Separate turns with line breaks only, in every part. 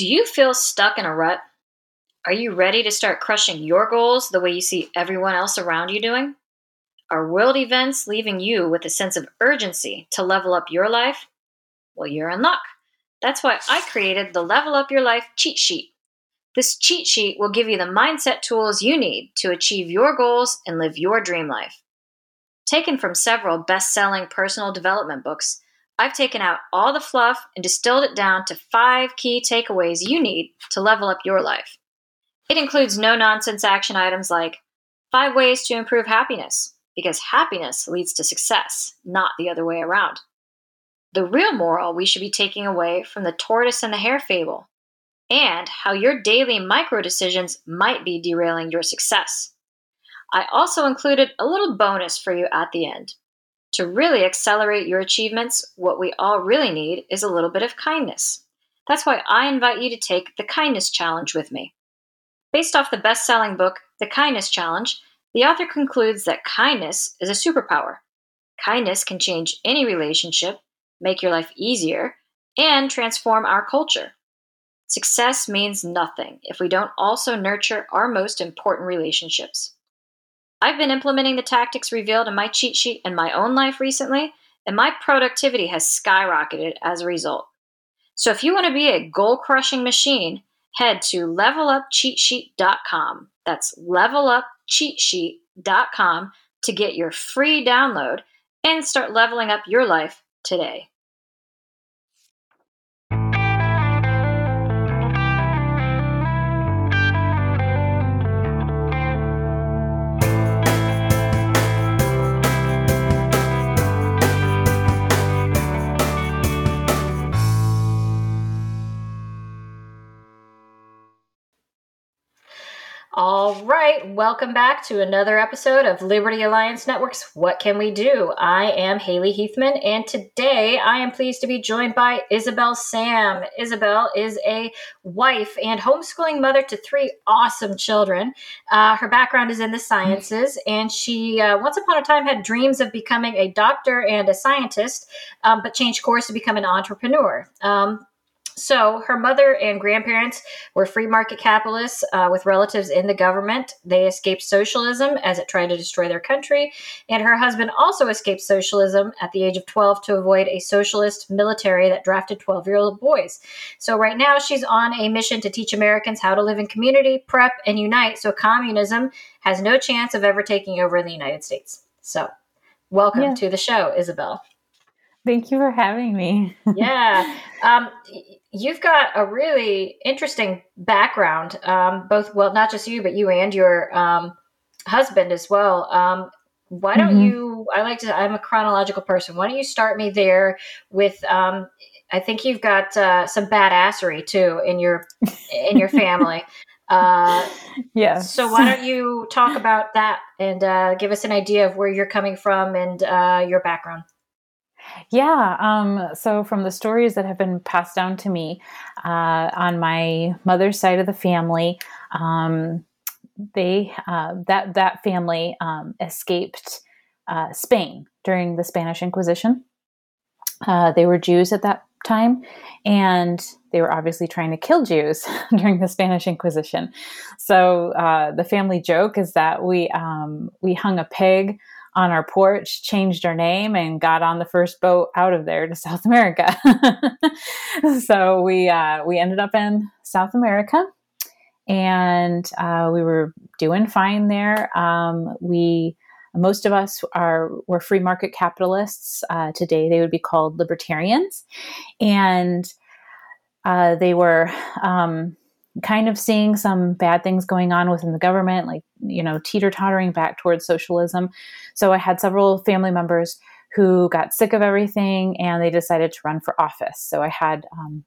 Do you feel stuck in a rut? Are you ready to start crushing your goals the way you see everyone else around you doing? Are world events leaving you with a sense of urgency to level up your life? Well, you're in luck. That's why I created the Level Up Your Life cheat sheet. This cheat sheet will give you the mindset tools you need to achieve your goals and live your dream life. Taken from several best selling personal development books, I've taken out all the fluff and distilled it down to five key takeaways you need to level up your life. It includes no nonsense action items like five ways to improve happiness, because happiness leads to success, not the other way around. The real moral we should be taking away from the tortoise and the hare fable, and how your daily micro decisions might be derailing your success. I also included a little bonus for you at the end. To really accelerate your achievements, what we all really need is a little bit of kindness. That's why I invite you to take the kindness challenge with me. Based off the best selling book, The Kindness Challenge, the author concludes that kindness is a superpower. Kindness can change any relationship, make your life easier, and transform our culture. Success means nothing if we don't also nurture our most important relationships. I've been implementing the tactics revealed in my cheat sheet in my own life recently, and my productivity has skyrocketed as a result. So if you want to be a goal crushing machine, head to levelupcheatsheet.com. That's levelupcheatsheet.com to get your free download and start leveling up your life today. Right, welcome back to another episode of Liberty Alliance Network's What Can We Do? I am Haley Heathman, and today I am pleased to be joined by Isabel Sam. Isabel is a wife and homeschooling mother to three awesome children. Uh, her background is in the sciences, and she uh, once upon a time had dreams of becoming a doctor and a scientist, um, but changed course to become an entrepreneur. Um, so, her mother and grandparents were free market capitalists uh, with relatives in the government. They escaped socialism as it tried to destroy their country. And her husband also escaped socialism at the age of 12 to avoid a socialist military that drafted 12 year old boys. So, right now, she's on a mission to teach Americans how to live in community, prep, and unite so communism has no chance of ever taking over the United States. So, welcome yeah. to the show, Isabel.
Thank you for having me.
yeah. Um, you've got a really interesting background, um, both, well, not just you, but you and your um, husband as well. Um, why don't mm-hmm. you? I like to, I'm a chronological person. Why don't you start me there with, um, I think you've got uh, some badassery too in your in your family. Uh,
yeah.
So why don't you talk about that and uh, give us an idea of where you're coming from and uh, your background?
Yeah. Um, so, from the stories that have been passed down to me uh, on my mother's side of the family, um, they uh, that that family um, escaped uh, Spain during the Spanish Inquisition. Uh, they were Jews at that time, and they were obviously trying to kill Jews during the Spanish Inquisition. So, uh, the family joke is that we um, we hung a pig on our porch, changed our name, and got on the first boat out of there to South America. so we uh, we ended up in South America, and uh, we were doing fine there. Um, we most of us are were free market capitalists. Uh, today, they would be called libertarians, and uh, they were. Um, kind of seeing some bad things going on within the government, like, you know, teeter tottering back towards socialism. So I had several family members who got sick of everything and they decided to run for office. So I had um,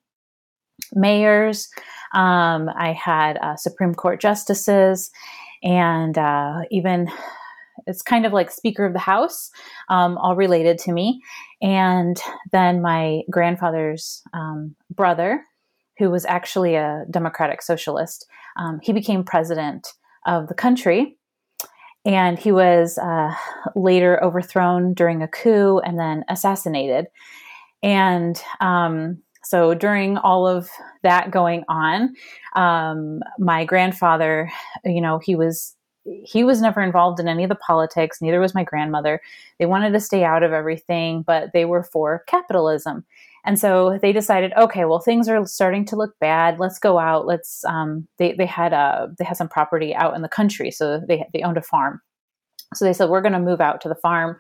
mayors, um, I had uh, Supreme Court justices, and uh, even it's kind of like Speaker of the House, um, all related to me. And then my grandfather's um, brother, who was actually a democratic socialist, um, he became president of the country. And he was uh, later overthrown during a coup and then assassinated. And um, so during all of that going on, um, my grandfather, you know, he was he was never involved in any of the politics. Neither was my grandmother. They wanted to stay out of everything, but they were for capitalism. And so they decided, okay, well, things are starting to look bad. Let's go out. Let's. Um, they they had a they had some property out in the country, so they they owned a farm. So they said, we're going to move out to the farm,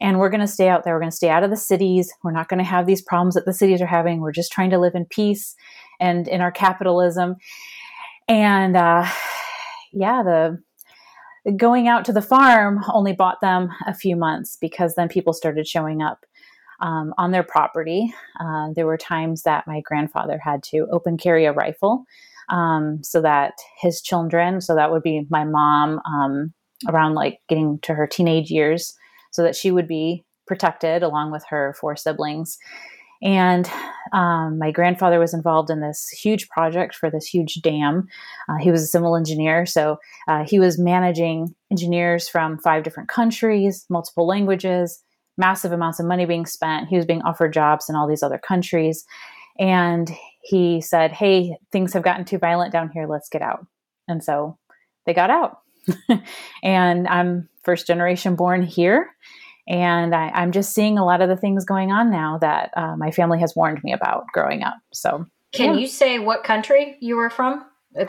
and we're going to stay out there. We're going to stay out of the cities. We're not going to have these problems that the cities are having. We're just trying to live in peace and in our capitalism. And uh, yeah, the going out to the farm only bought them a few months because then people started showing up um, on their property. Uh, there were times that my grandfather had to open carry a rifle um, so that his children, so that would be my mom um, around like getting to her teenage years, so that she would be protected along with her four siblings. And um, my grandfather was involved in this huge project for this huge dam. Uh, he was a civil engineer, so uh, he was managing engineers from five different countries, multiple languages, massive amounts of money being spent. He was being offered jobs in all these other countries. And he said, Hey, things have gotten too violent down here. Let's get out. And so they got out. and I'm first generation born here. And I, am just seeing a lot of the things going on now that uh, my family has warned me about growing up. So,
can yeah. you say what country you were from?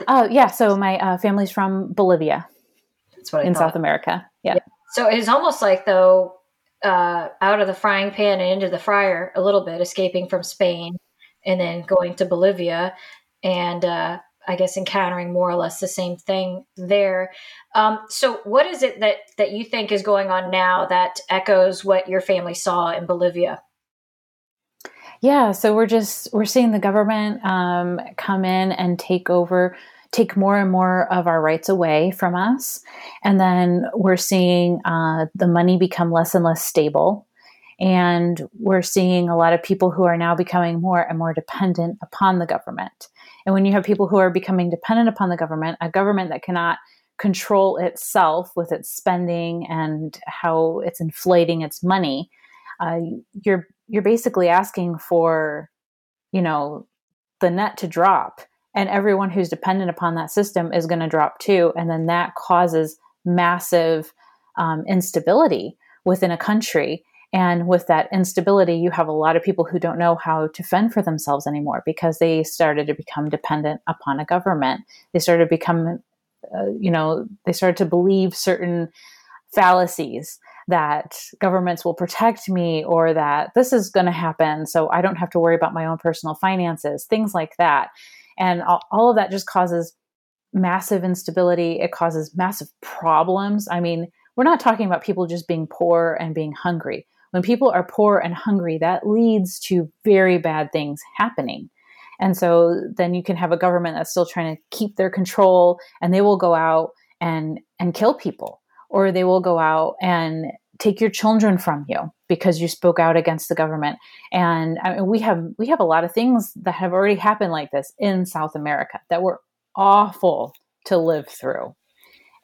Oh, yeah. So, my uh, family's from Bolivia.
That's what I
in
thought.
South America. Yeah. yeah.
So, it's almost like, though, uh, out of the frying pan and into the fryer a little bit, escaping from Spain and then going to Bolivia and uh, I guess encountering more or less the same thing there. Um, so, what is it that that you think is going on now that echoes what your family saw in Bolivia?
Yeah, so we're just we're seeing the government um, come in and take over, take more and more of our rights away from us, and then we're seeing uh, the money become less and less stable. And we're seeing a lot of people who are now becoming more and more dependent upon the government. And when you have people who are becoming dependent upon the government, a government that cannot control itself with its spending and how it's inflating its money, uh, you're you're basically asking for, you know, the net to drop, and everyone who's dependent upon that system is going to drop too, and then that causes massive um, instability within a country and with that instability, you have a lot of people who don't know how to fend for themselves anymore because they started to become dependent upon a government. They started to become, uh, you know, they started to believe certain fallacies that governments will protect me or that this is going to happen so I don't have to worry about my own personal finances, things like that. And all, all of that just causes massive instability. It causes massive problems. I mean, we're not talking about people just being poor and being hungry when people are poor and hungry, that leads to very bad things happening. And so then you can have a government that's still trying to keep their control and they will go out and and kill people or they will go out and take your children from you because you spoke out against the government. And I mean, we have we have a lot of things that have already happened like this in South America that were awful to live through.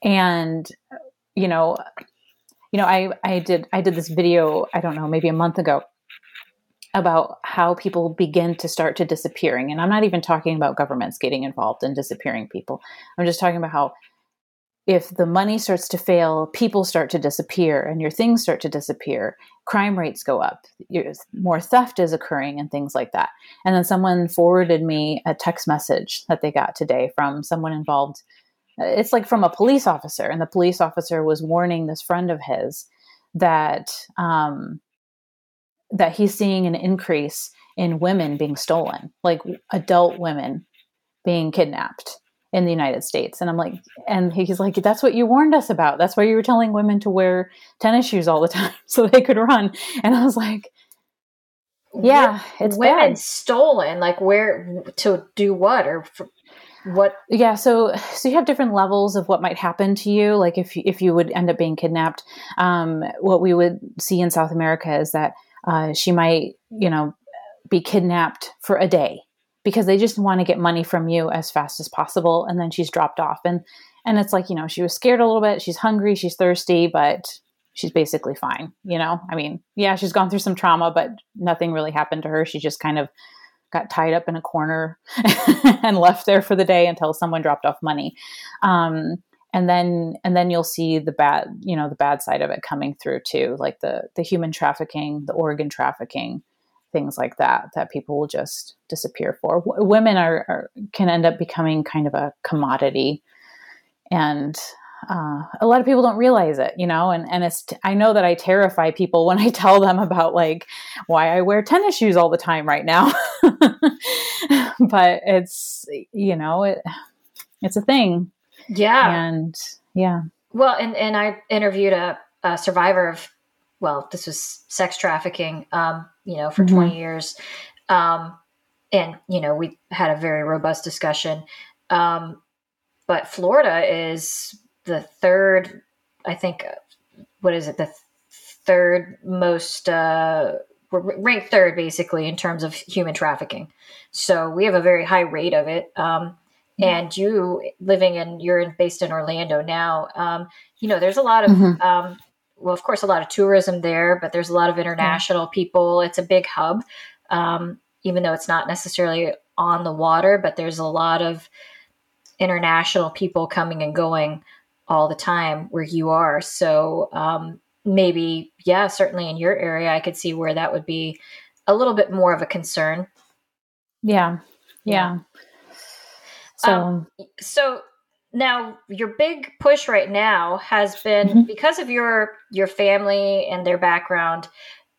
And you know, you know, I I did I did this video, I don't know, maybe a month ago about how people begin to start to disappearing. And I'm not even talking about governments getting involved in disappearing people. I'm just talking about how if the money starts to fail, people start to disappear and your things start to disappear, crime rates go up, more theft is occurring and things like that. And then someone forwarded me a text message that they got today from someone involved it's like from a police officer and the police officer was warning this friend of his that um, that he's seeing an increase in women being stolen like adult women being kidnapped in the United States. And I'm like, and he's like, that's what you warned us about. That's why you were telling women to wear tennis shoes all the time so they could run. And I was like, yeah, it's
women
bad.
stolen. Like where to do what or what
yeah so so you have different levels of what might happen to you like if if you would end up being kidnapped um, what we would see in south america is that uh, she might you know be kidnapped for a day because they just want to get money from you as fast as possible and then she's dropped off. And and it's like you know she was scared a little bit she's hungry she's thirsty but she's basically fine you know? I mean yeah she's gone through some trauma but nothing really happened to her. She just kind of got tied up in a corner and left there for the day until someone dropped off money. Um, and then and then you'll see the bad you know the bad side of it coming through too like the the human trafficking the organ trafficking things like that that people will just disappear for w- women are, are, can end up becoming kind of a commodity and uh, a lot of people don't realize it you know and and it's t- I know that i terrify people when i tell them about like why i wear tennis shoes all the time right now but it's you know it it's a thing
yeah.
And yeah.
Well, and, and I interviewed a, a survivor of, well, this was sex trafficking, um, you know, for mm-hmm. 20 years. Um, and, you know, we had a very robust discussion. Um, but Florida is the third, I think, what is it? The third most, uh, ranked third basically in terms of human trafficking. So we have a very high rate of it. Um, and you living in you're based in Orlando now. Um, you know, there's a lot of mm-hmm. um, well, of course, a lot of tourism there, but there's a lot of international mm-hmm. people. It's a big hub, um, even though it's not necessarily on the water, but there's a lot of international people coming and going all the time where you are. So um, maybe, yeah, certainly in your area, I could see where that would be a little bit more of a concern.
Yeah. Yeah. yeah.
So, um, so now your big push right now has been mm-hmm. because of your your family and their background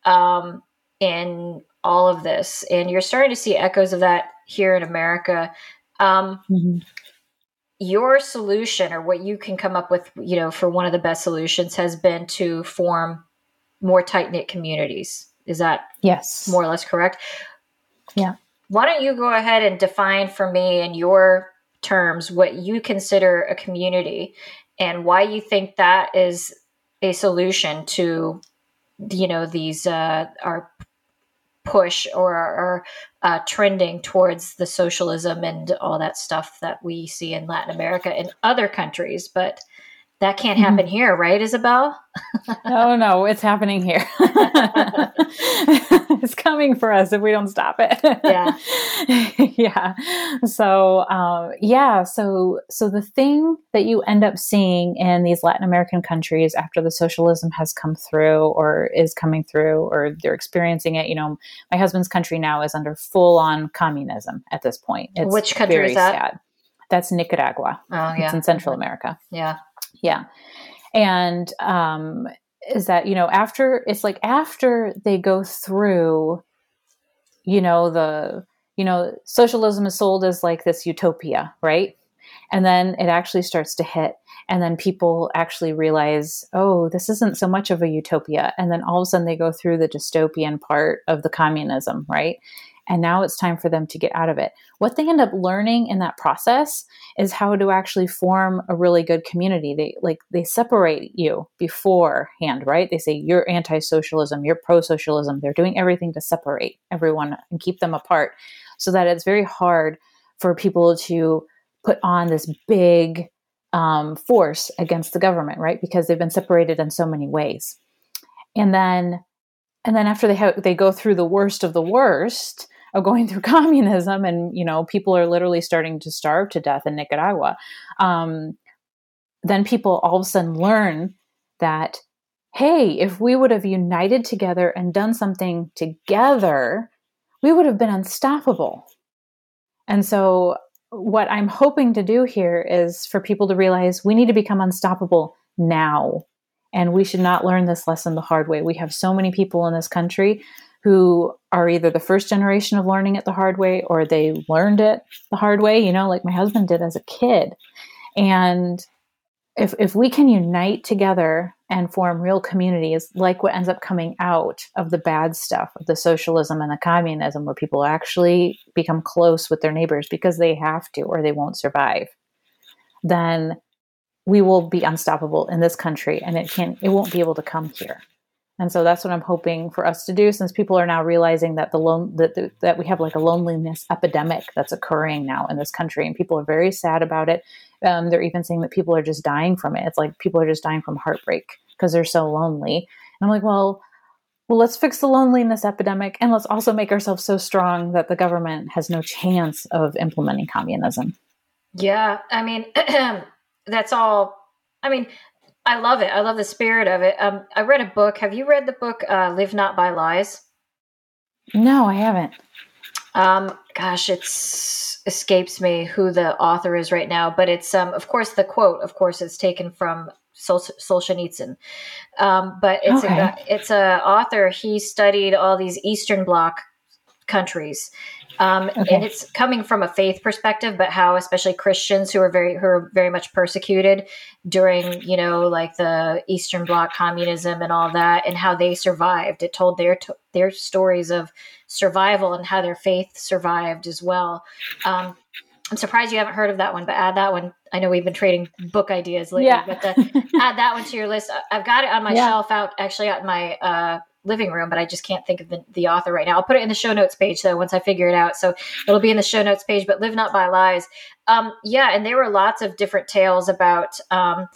um, in all of this, and you're starting to see echoes of that here in America. Um, mm-hmm. Your solution, or what you can come up with, you know, for one of the best solutions, has been to form more tight knit communities. Is that
yes,
more or less correct?
Yeah.
Why don't you go ahead and define for me and your terms what you consider a community and why you think that is a solution to you know these uh, our push or our uh, trending towards the socialism and all that stuff that we see in Latin America and other countries but that can't mm-hmm. happen here, right, Isabel?
oh no, it's happening here. it's coming for us if we don't stop it.
yeah,
yeah. So um, yeah, so so the thing that you end up seeing in these Latin American countries after the socialism has come through or is coming through or they're experiencing it, you know, my husband's country now is under full on communism at this point.
It's Which country is that? Sad.
That's Nicaragua.
Oh yeah,
it's in Central America.
Yeah.
Yeah. And um, is that, you know, after it's like after they go through, you know, the, you know, socialism is sold as like this utopia, right? And then it actually starts to hit. And then people actually realize, oh, this isn't so much of a utopia. And then all of a sudden they go through the dystopian part of the communism, right? And now it's time for them to get out of it. What they end up learning in that process is how to actually form a really good community. They like they separate you beforehand, right? They say you're anti-socialism, you're pro-socialism. They're doing everything to separate everyone and keep them apart so that it's very hard for people to put on this big um, force against the government, right? Because they've been separated in so many ways. And then and then after they have they go through the worst of the worst of going through communism and you know people are literally starting to starve to death in nicaragua um, then people all of a sudden learn that hey if we would have united together and done something together we would have been unstoppable. And so what i'm hoping to do here is for people to realize we need to become unstoppable now and we should not learn this lesson the hard way. We have so many people in this country who are either the first generation of learning it the hard way or they learned it the hard way, you know, like my husband did as a kid. And if, if we can unite together and form real communities, like what ends up coming out of the bad stuff of the socialism and the communism, where people actually become close with their neighbors because they have to or they won't survive, then we will be unstoppable in this country and it can't, it won't be able to come here. And so that's what I'm hoping for us to do since people are now realizing that the lone that, that we have like a loneliness epidemic that's occurring now in this country and people are very sad about it. Um, they're even saying that people are just dying from it. It's like people are just dying from heartbreak because they're so lonely. And I'm like, well, well, let's fix the loneliness epidemic and let's also make ourselves so strong that the government has no chance of implementing communism.
Yeah, I mean, that's all. I mean, I love it. I love the spirit of it. Um, I read a book. Have you read the book uh, "Live Not by Lies"?
No, I haven't.
Um, gosh, it's escapes me who the author is right now, but it's um, of course the quote. Of course, it's taken from Sol- Solzhenitsyn. Um, but it's okay. a it's a author. He studied all these Eastern Bloc countries, um, okay. and it's coming from a faith perspective. But how, especially Christians who are very who are very much persecuted during you know like the Eastern Bloc communism and all that, and how they survived. It told their their stories of survival and how their faith survived as well. Um, I'm surprised you haven't heard of that one, but add that one. I know we've been trading book ideas lately, yeah. but uh, add that one to your list. I've got it on my yeah. shelf out actually in my uh, living room, but I just can't think of the, the, author right now. I'll put it in the show notes page though once I figure it out. So it'll be in the show notes page. But Live Not by Lies, um, yeah, and there were lots of different tales about um,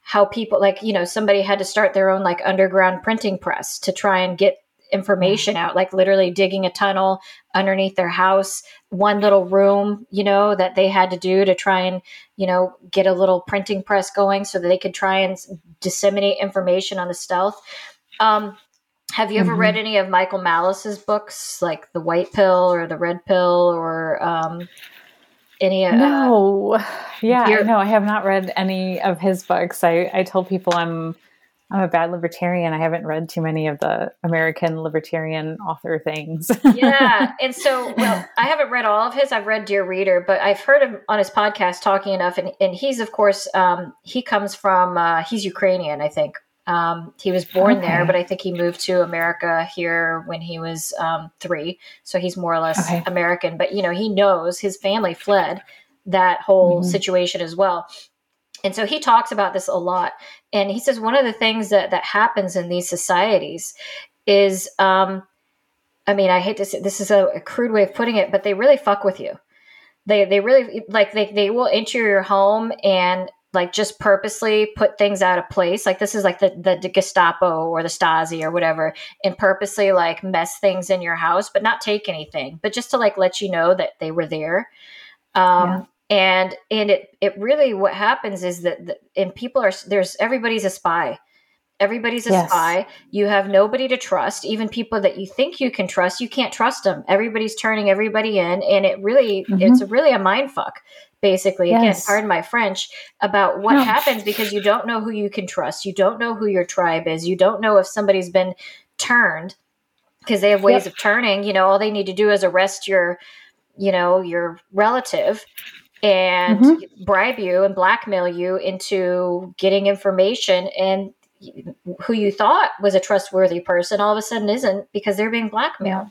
how people like you know somebody had to start their own like underground printing press to try and get information out, like literally digging a tunnel underneath their house, one little room, you know, that they had to do to try and, you know, get a little printing press going so that they could try and disseminate information on the stealth. Um, have you ever mm-hmm. read any of Michael Malice's books, like The White Pill or The Red Pill or um, any?
Uh, no, yeah, no, I have not read any of his books. I, I told people I'm I'm a bad libertarian. I haven't read too many of the American libertarian author things.
yeah. And so, well, I haven't read all of his. I've read Dear Reader, but I've heard him on his podcast talking enough. And, and he's, of course, um, he comes from, uh, he's Ukrainian, I think. Um, he was born okay. there, but I think he moved to America here when he was um, three. So he's more or less okay. American. But, you know, he knows his family fled that whole mm-hmm. situation as well. And so he talks about this a lot. And he says one of the things that, that happens in these societies is, um, I mean, I hate to say this is a, a crude way of putting it, but they really fuck with you. They, they really like they, they will enter your home and like just purposely put things out of place. Like this is like the, the Gestapo or the Stasi or whatever, and purposely like mess things in your house, but not take anything, but just to like let you know that they were there. Um, yeah and and it it really what happens is that the, and people are there's everybody's a spy everybody's a yes. spy you have nobody to trust even people that you think you can trust you can't trust them everybody's turning everybody in and it really mm-hmm. it's really a mind fuck basically yes. again pardon my french about what no. happens because you don't know who you can trust you don't know who your tribe is you don't know if somebody's been turned because they have ways yep. of turning you know all they need to do is arrest your you know your relative and mm-hmm. bribe you and blackmail you into getting information and who you thought was a trustworthy person all of a sudden isn't because they're being blackmailed.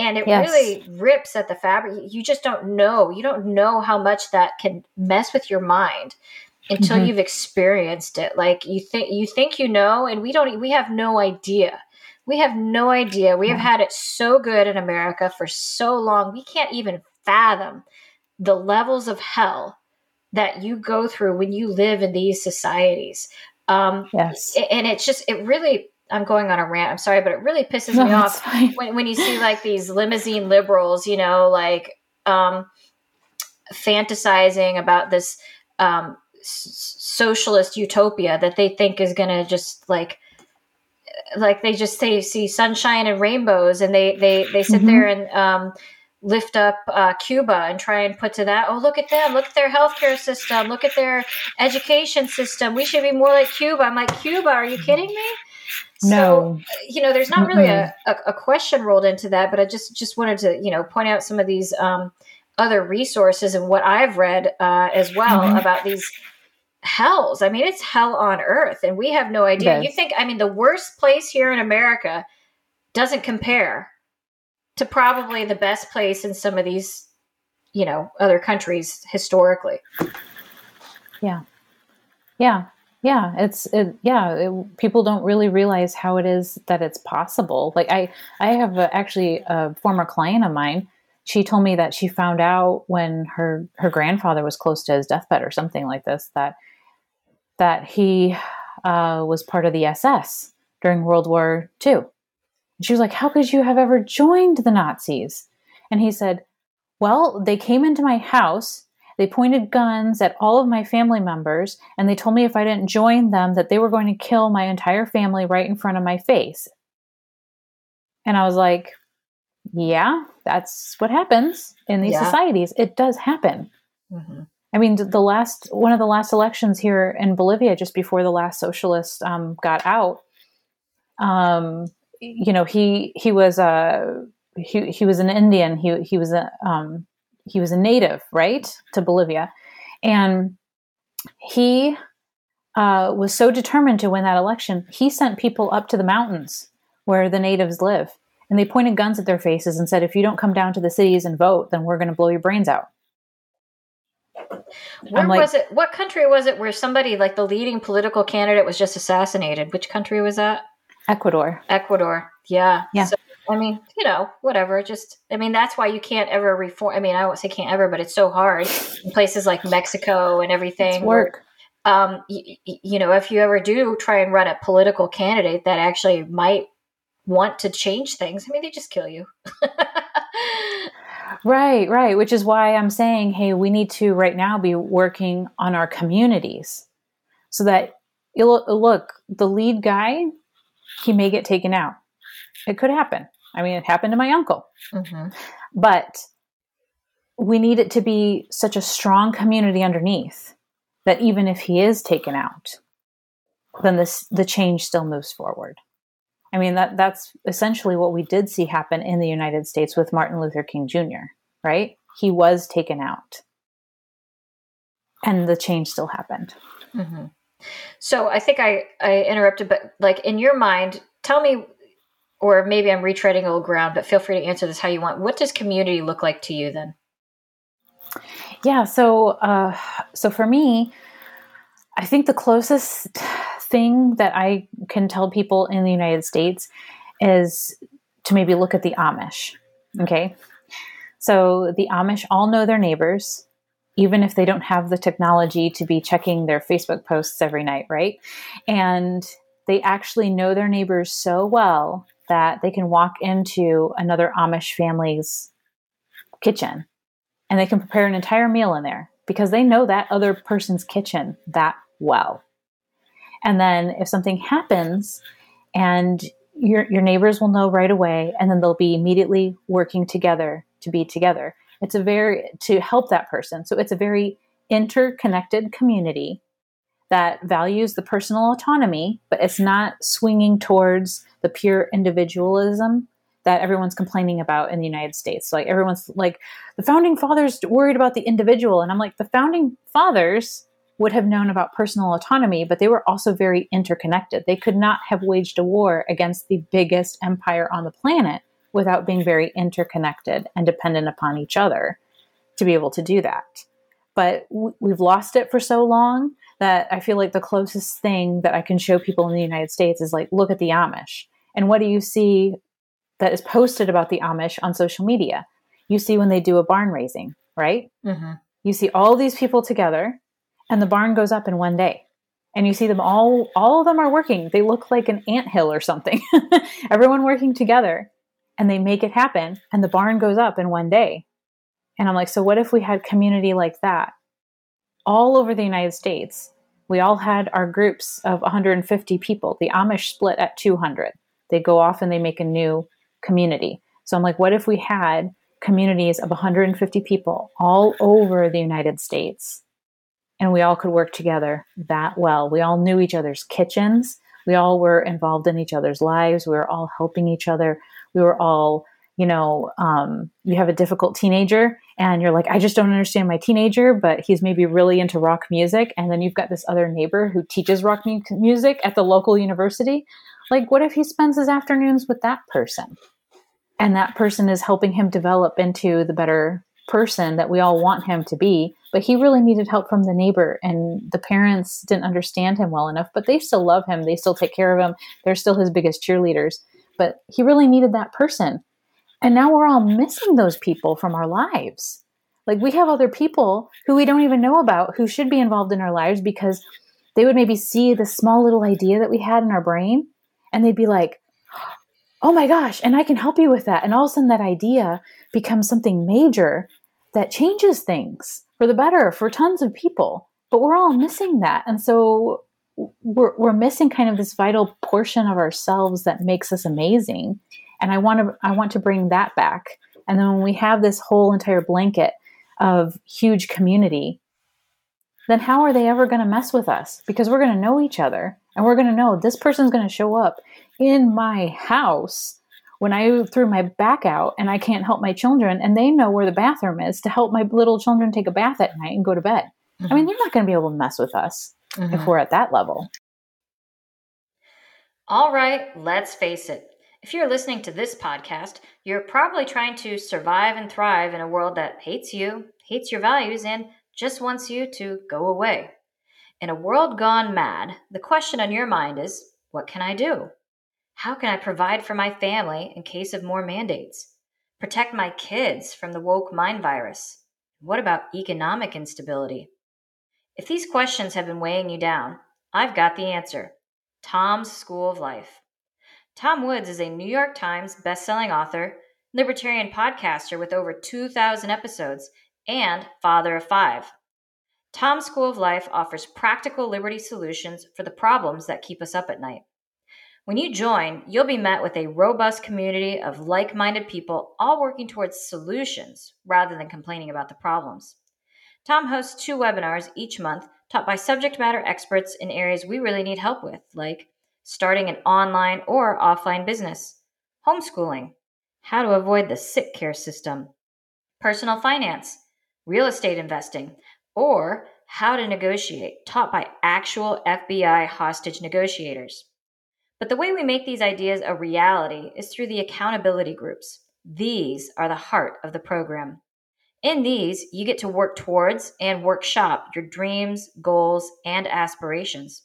And it yes. really rips at the fabric. You just don't know. You don't know how much that can mess with your mind until mm-hmm. you've experienced it. Like you think you think you know, and we don't. We have no idea. We have no idea. We have had it so good in America for so long. We can't even fathom the levels of hell that you go through when you live in these societies. Um,
yes.
And it's just, it really, I'm going on a rant. I'm sorry, but it really pisses no, me off when, when you see like these limousine liberals, you know, like um, fantasizing about this um, s- socialist utopia that they think is going to just like, like they just say see sunshine and rainbows and they they they sit mm-hmm. there and um lift up uh, Cuba and try and put to that. Oh, look at them! Look at their healthcare system. Look at their education system. We should be more like Cuba. I'm like Cuba. Are you kidding me?
No.
So, you know, there's not really a, a, a, question rolled into that, but I just just wanted to you know point out some of these um, other resources and what I've read uh, as well mm-hmm. about these hells. I mean, it's hell on earth, and we have no idea. Yes. You think? I mean, the worst place here in America doesn't compare to probably the best place in some of these, you know, other countries historically.
Yeah. Yeah. Yeah, it's it, yeah. It, people don't really realize how it is that it's possible. Like I, I have a, actually a former client of mine. She told me that she found out when her her grandfather was close to his deathbed or something like this that that he uh, was part of the SS during World War II And she was like, How could you have ever joined the Nazis? And he said, Well, they came into my house, they pointed guns at all of my family members, and they told me if I didn't join them that they were going to kill my entire family right in front of my face. And I was like, Yeah, that's what happens in these yeah. societies. It does happen. Mm-hmm. I mean, the last one of the last elections here in Bolivia, just before the last socialist um, got out, um, you know, he he was a he he was an Indian. He he was a um, he was a native, right, to Bolivia, and he uh, was so determined to win that election. He sent people up to the mountains where the natives live, and they pointed guns at their faces and said, "If you don't come down to the cities and vote, then we're going to blow your brains out."
Where like, was it? What country was it where somebody like the leading political candidate was just assassinated? Which country was that?
Ecuador.
Ecuador. Yeah.
Yeah. So,
I mean, you know, whatever. Just, I mean, that's why you can't ever reform. I mean, I won't say can't ever, but it's so hard in places like Mexico and everything.
It's work.
Where, um, y- y- you know, if you ever do try and run a political candidate that actually might want to change things, I mean, they just kill you.
Right, right. Which is why I'm saying, hey, we need to right now be working on our communities so that you look, the lead guy, he may get taken out. It could happen. I mean, it happened to my uncle. Mm-hmm. But we need it to be such a strong community underneath that even if he is taken out, then this the change still moves forward. I mean, that that's essentially what we did see happen in the United States with Martin Luther King Jr., right? He was taken out. And the change still happened.
Mm-hmm. So I think I, I interrupted, but like in your mind, tell me, or maybe I'm retreading old ground, but feel free to answer this how you want. What does community look like to you then?
Yeah. So, uh, so for me, I think the closest thing that I can tell people in the United States is to maybe look at the Amish. Okay. So the Amish all know their neighbors, even if they don't have the technology to be checking their Facebook posts every night, right? And they actually know their neighbors so well that they can walk into another Amish family's kitchen and they can prepare an entire meal in there because they know that other person's kitchen that well. And then if something happens and your, your neighbors will know right away, and then they'll be immediately working together to be together. It's a very, to help that person. So it's a very interconnected community that values the personal autonomy, but it's not swinging towards the pure individualism that everyone's complaining about in the United States. Like everyone's like, the founding fathers worried about the individual. And I'm like, the founding fathers would have known about personal autonomy, but they were also very interconnected. They could not have waged a war against the biggest empire on the planet without being very interconnected and dependent upon each other to be able to do that. But we've lost it for so long that I feel like the closest thing that I can show people in the United States is like, look at the Amish. And what do you see that is posted about the Amish on social media? You see when they do a barn raising, right? Mm-hmm. You see all these people together and the barn goes up in one day. And you see them all all of them are working. They look like an ant hill or something. Everyone working together and they make it happen and the barn goes up in one day. And i'm like so what if we had community like that? All over the united states we all had our groups of 150 people. The amish split at 200 they go off and they make a new community so i'm like what if we had communities of 150 people all over the united states and we all could work together that well. We all knew each other's kitchens. We all were involved in each other's lives. We were all helping each other. We were all, you know, um, you have a difficult teenager and you're like, I just don't understand my teenager, but he's maybe really into rock music. And then you've got this other neighbor who teaches rock mu- music at the local university. Like, what if he spends his afternoons with that person? And that person is helping him develop into the better person that we all want him to be. But he really needed help from the neighbor and the parents didn't understand him well enough but they still love him. They still take care of him. They're still his biggest cheerleaders. But he really needed that person. And now we're all missing those people from our lives. Like we have other people who we don't even know about who should be involved in our lives because they would maybe see the small little idea that we had in our brain and they'd be like oh my gosh, and I can help you with that. And all of a sudden, that idea becomes something major that changes things for the better for tons of people. But we're all missing that. And so we're, we're missing kind of this vital portion of ourselves that makes us amazing. And I want to I want to bring that back. And then when we have this whole entire blanket of huge community, then how are they ever going to mess with us? Because we're going to know each other and we're going to know this person's going to show up in my house when I threw my back out and I can't help my children and they know where the bathroom is to help my little children take a bath at night and go to bed. Mm-hmm. I mean, mm-hmm. they're not going to be able to mess with us mm-hmm. if we're at that level.
All right, let's face it. If you're listening to this podcast, you're probably trying to survive and thrive in a world that hates you, hates your values, and just wants you to go away. In a world gone mad, the question on your mind is what can I do? How can I provide for my family in case of more mandates? Protect my kids from the woke mind virus? What about economic instability? If these questions have been weighing you down, I've got the answer Tom's School of Life. Tom Woods is a New York Times bestselling author, libertarian podcaster with over 2,000 episodes, and father of five. Tom's School of Life offers practical liberty solutions for the problems that keep us up at night. When you join, you'll be met with a robust community of like minded people all working towards solutions rather than complaining about the problems. Tom hosts two webinars each month taught by subject matter experts in areas we really need help with, like starting an online or offline business, homeschooling, how to avoid the sick care system, personal finance, real estate investing, or how to negotiate, taught by actual FBI hostage negotiators. But the way we make these ideas a reality is through the accountability groups. These are the heart of the program. In these, you get to work towards and workshop your dreams, goals, and aspirations.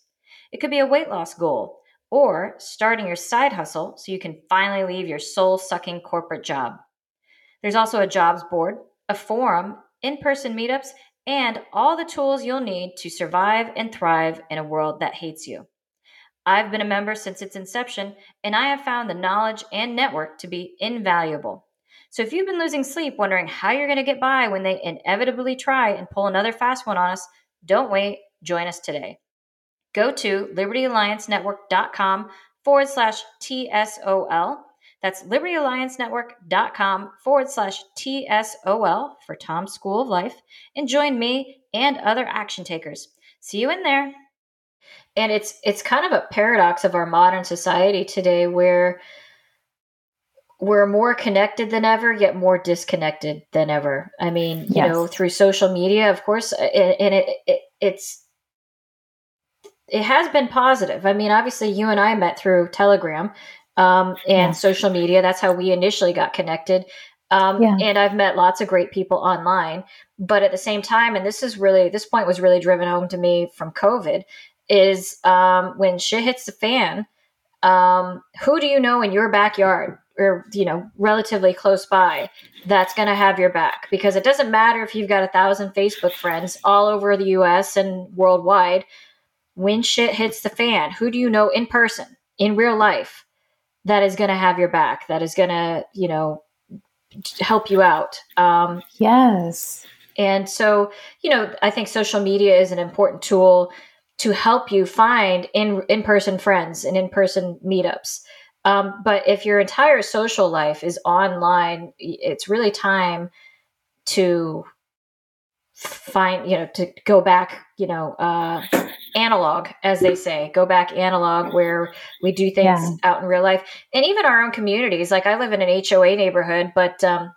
It could be a weight loss goal or starting your side hustle so you can finally leave your soul sucking corporate job. There's also a jobs board, a forum, in person meetups, and all the tools you'll need to survive and thrive in a world that hates you. I've been a member since its inception, and I have found the knowledge and network to be invaluable. So if you've been losing sleep wondering how you're going to get by when they inevitably try and pull another fast one on us, don't wait. Join us today. Go to libertyalliancenetwork.com forward slash TSOL. That's libertyalliancenetwork.com forward slash TSOL for Tom's School of Life and join me and other action takers. See you in there and it's it's kind of a paradox of our modern society today where we're more connected than ever yet more disconnected than ever i mean you yes. know through social media of course uh, and it, it it's it has been positive i mean obviously you and i met through telegram um, and yeah. social media that's how we initially got connected um, yeah. and i've met lots of great people online but at the same time and this is really this point was really driven home to me from covid is um, when shit hits the fan, um, who do you know in your backyard or you know relatively close by that's going to have your back? Because it doesn't matter if you've got a thousand Facebook friends all over the U.S. and worldwide. When shit hits the fan, who do you know in person, in real life, that is going to have your back? That is going to you know help you out. Um,
yes.
And so, you know, I think social media is an important tool to help you find in in person friends and in person meetups. Um, but if your entire social life is online, it's really time to find you know to go back you know uh analog as they say. Go back analog where we do things yeah. out in real life. And even our own communities. Like i live in an hoa neighborhood but um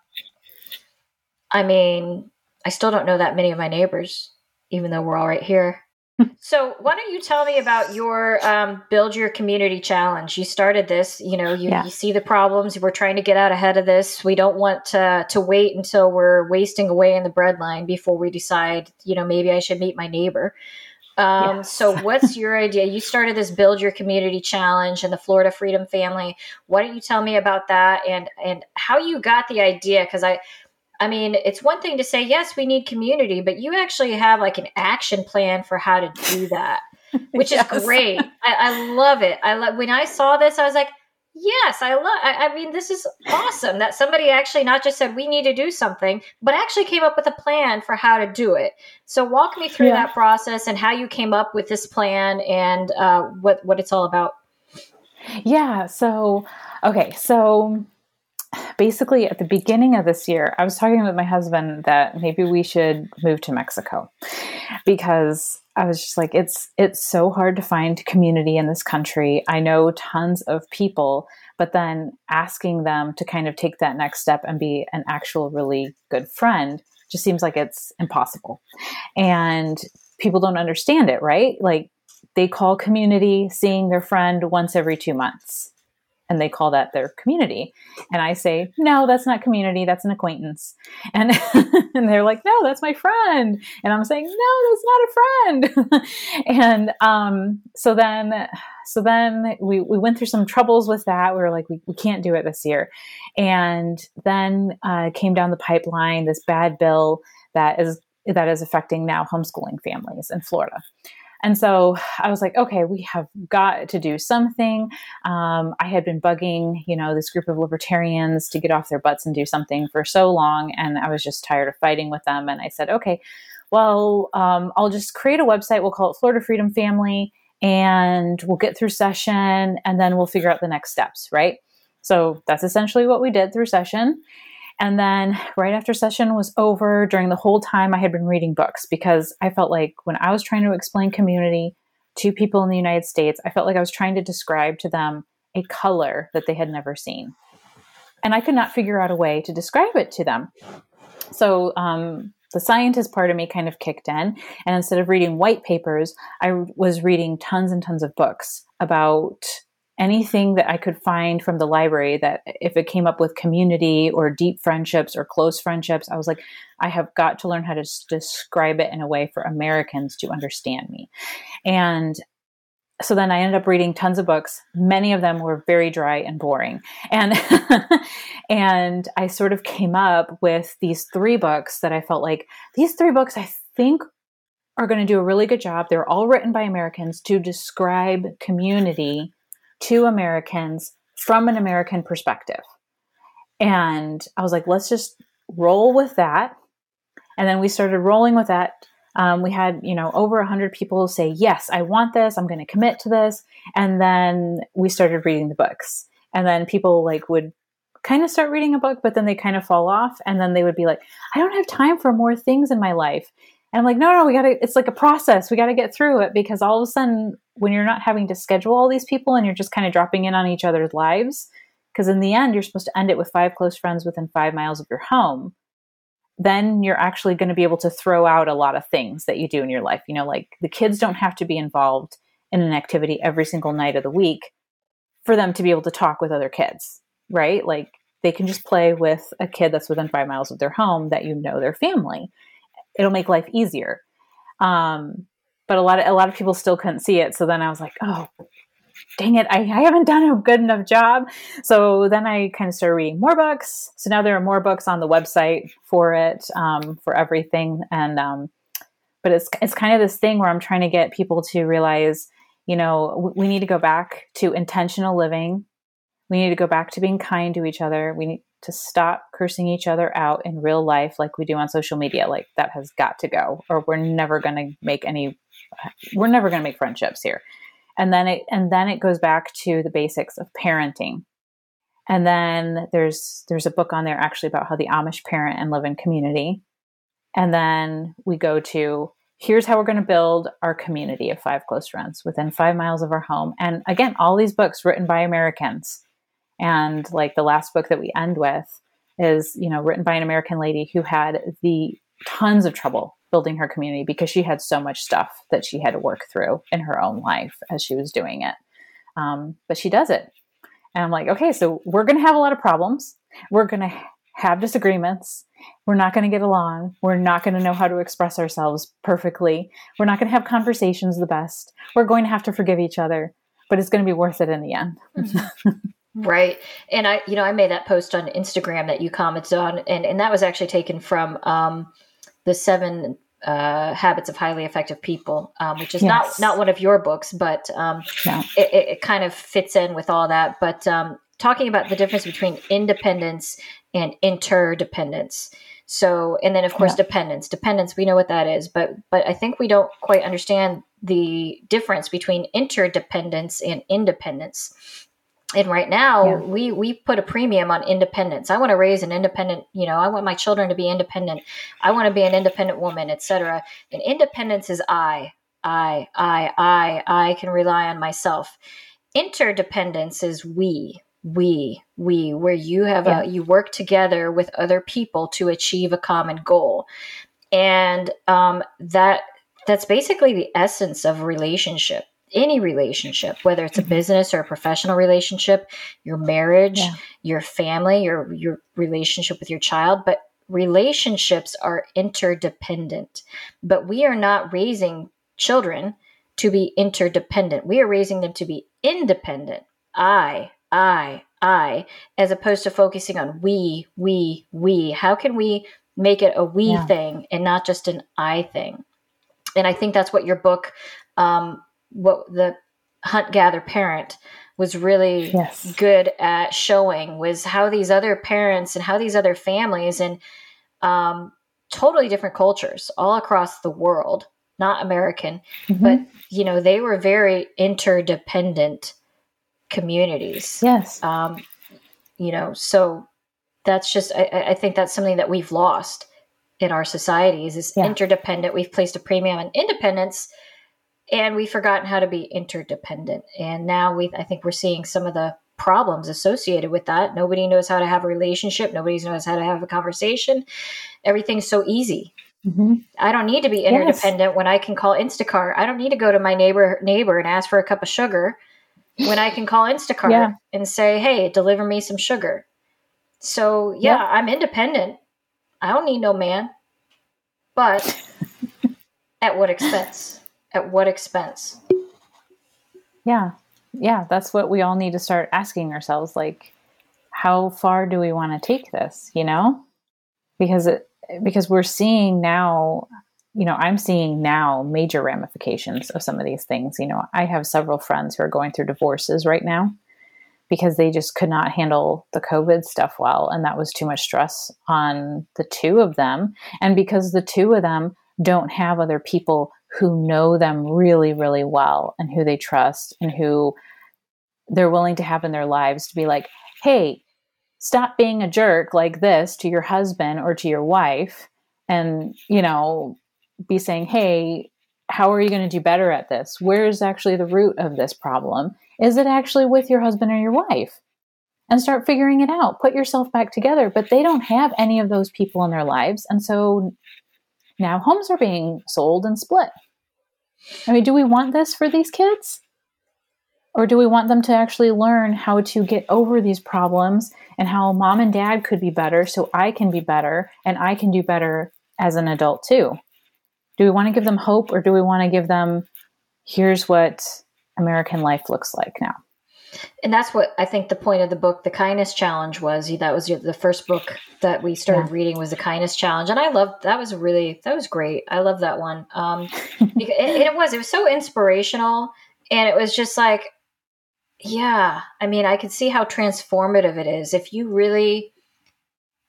i mean i still don't know that many of my neighbors even though we're all right here. So why don't you tell me about your um, build your community challenge? You started this you know you, yeah. you, see the problems. We're trying to get out ahead of this. We don't want to, to wait until we're wasting away in the breadline before we decide you know maybe i should meet my neighbor um, yes. so what's your idea you started this build your community challenge and the florida freedom family why don't you tell me about that and and how you got the idea because i I mean, it's one thing to say, yes, we need community, but you actually have like an action plan for how to do that, which yes. is great. I, I, love it. I love when I saw this, I was like, Yes, I love. I, I, mean, this is awesome that somebody actually not just said we need to do something, but actually came up with a plan for how to do it. So, walk me through yeah. that process and how you came up with this plan and uh, what what it's all about.
Yeah. So, okay. So, basically, at the beginning of this year, I was talking with my husband that maybe we should move to Mexico because I was just like, it's it's so hard to find community in this country. I know tons of people, but then asking them to kind of take that next step and be an actual really good friend just seems like it's impossible. And people don't understand it, right? Like they call community seeing their friend once every two months and they call that their community. And I say, no, that's not community, that's an acquaintance. And, and they're like, no, that's my friend. And I'm saying, no, that's not a friend. and um, so then, so then we, we went through some troubles with that. We were like, we, we can't do it this year. And then uh, came down the pipeline this bad bill that is that is affecting now homeschooling families in Florida. And so I was like, okay, we have got to do something. Um, I had been bugging, you know, this group of libertarians to get off their butts and do something for so long. And I was just tired of fighting with them. And I said, okay, well, um, I'll just create a website. We'll call it Florida Freedom Family and we'll get through session and then we'll figure out the next steps, right? So that's essentially what we did through session. And then right after session was over, during the whole time, I had been reading books because I felt like when I was trying to explain community to people in the United States, I felt like I was trying to describe to them a color that they had never seen. And I could not figure out a way to describe it to them. So um, the scientist part of me kind of kicked in. And instead of reading white papers, I was reading tons and tons of books about anything that I could find from the library that if it came up with community or deep friendships or close friendships, I was like, I have got to learn how to s- describe it in a way for Americans to understand me. And so then I ended up reading tons of books. Many of them were very dry and boring. And and I sort of came up with these three books that I felt like these three books I think are going to do a really good job. They're all written by Americans to describe community to Americans from an American perspective. And I was like, let's just roll with that. And then we started rolling with that. Um, we had, you know, over 100 people say, yes, I want this. I'm going to commit to this. And then we started reading the books. And then people like would kind of start reading a book, but then they kind of fall off. And then they would be like, I don't have time for more things in my life. And I'm like, no, no, we got to, it's like a process. We got to get through it because all of a sudden, when you're not having to schedule all these people and you're just kind of dropping in on each other's lives, because in the end, you're supposed to end it with five close friends within five miles of your home, then you're actually going to be able to throw out a lot of things that you do in your life. You know, like the kids don't have to be involved in an activity every single night of the week for them to be able to talk with other kids, right? Like they can just play with a kid that's within five miles of their home that you know their family it'll make life easier. Um, but a lot of a lot of people still couldn't see it. So then I was like, oh, dang it, I, I haven't done a good enough job. So then I kind of started reading more books. So now there are more books on the website for it, um, for everything. And um, but it's it's kind of this thing where I'm trying to get people to realize, you know, we need to go back to intentional living. We need to go back to being kind to each other. We need to stop cursing each other out in real life like we do on social media like that has got to go or we're never going to make any we're never going to make friendships here. And then it and then it goes back to the basics of parenting. And then there's there's a book on there actually about how the amish parent and live in community. And then we go to here's how we're going to build our community of five close friends within five miles of our home. And again all these books written by americans and like the last book that we end with is, you know, written by an American lady who had the tons of trouble building her community because she had so much stuff that she had to work through in her own life as she was doing it. Um, but she does it. And I'm like, okay, so we're going to have a lot of problems. We're going to have disagreements. We're not going to get along. We're not going to know how to express ourselves perfectly. We're not going to have conversations the best. We're going to have to forgive each other, but it's going to be worth it in the end. Mm-hmm.
Right. And I, you know, I made that post on Instagram that you commented on, and, and that was actually taken from um, the seven uh, habits of highly effective people, um, which is yes. not not one of your books, but um, it, it, kind of fits in with all that. But um, talking about the difference between independence and interdependence. So, and then of course yeah. dependence. Dependence, we know what that is, but but I think we don't quite understand the difference between interdependence and independence. And right now, yeah. we we put a premium on independence. I want to raise an independent, you know, I want my children to be independent. I want to be an independent woman, etc. And independence is I, I, I, I, I can rely on myself. Interdependence is we, we, we, where you have yeah. a you work together with other people to achieve a common goal, and um, that that's basically the essence of relationship any relationship whether it's a mm-hmm. business or a professional relationship your marriage yeah. your family your your relationship with your child but relationships are interdependent but we are not raising children to be interdependent we are raising them to be independent i i i as opposed to focusing on we we we how can we make it a we yeah. thing and not just an i thing and I think that's what your book, um, what the hunt gather parent was really yes. good at showing was how these other parents and how these other families and um, totally different cultures all across the world, not American, mm-hmm. but you know they were very interdependent communities.
Yes.
Um, you know, so that's just I, I think that's something that we've lost in our societies is yeah. interdependent. We've placed a premium on independence and we've forgotten how to be interdependent. And now we I think we're seeing some of the problems associated with that. Nobody knows how to have a relationship, nobody knows how to have a conversation. Everything's so easy. Mm-hmm. I don't need to be interdependent yes. when I can call Instacart. I don't need to go to my neighbor neighbor and ask for a cup of sugar when I can call Instacart yeah. and say, "Hey, deliver me some sugar." So, yeah, yep. I'm independent I don't need no man. But at what expense? At what expense?
Yeah. Yeah, that's what we all need to start asking ourselves like how far do we want to take this, you know? Because it because we're seeing now, you know, I'm seeing now major ramifications of some of these things. You know, I have several friends who are going through divorces right now because they just could not handle the COVID stuff well. And that was too much stress on the two of them. And because the two of them don't have other people who know them really, really well and who they trust and who they're willing to have in their lives to be like, hey, stop being a jerk like this to your husband or to your wife. And, you know, be saying, hey, how are you going to do better at this? Where's actually the root of this problem? Is it actually with your husband or your wife? And start figuring it out. Put yourself back together. But they don't have any of those people in their lives. And so now homes are being sold and split. I mean, do we want this for these kids? Or do we want them to actually learn how to get over these problems and how mom and dad could be better so I can be better and I can do better as an adult too? Do we want to give them hope or do we want to give them, here's what American life looks like now.
And that's what I think the point of the book, The Kindness Challenge, was. That was the first book that we started yeah. reading was The Kindness Challenge, and I loved that. Was really that was great. I love that one. Um, it, it was it was so inspirational, and it was just like, yeah. I mean, I could see how transformative it is if you really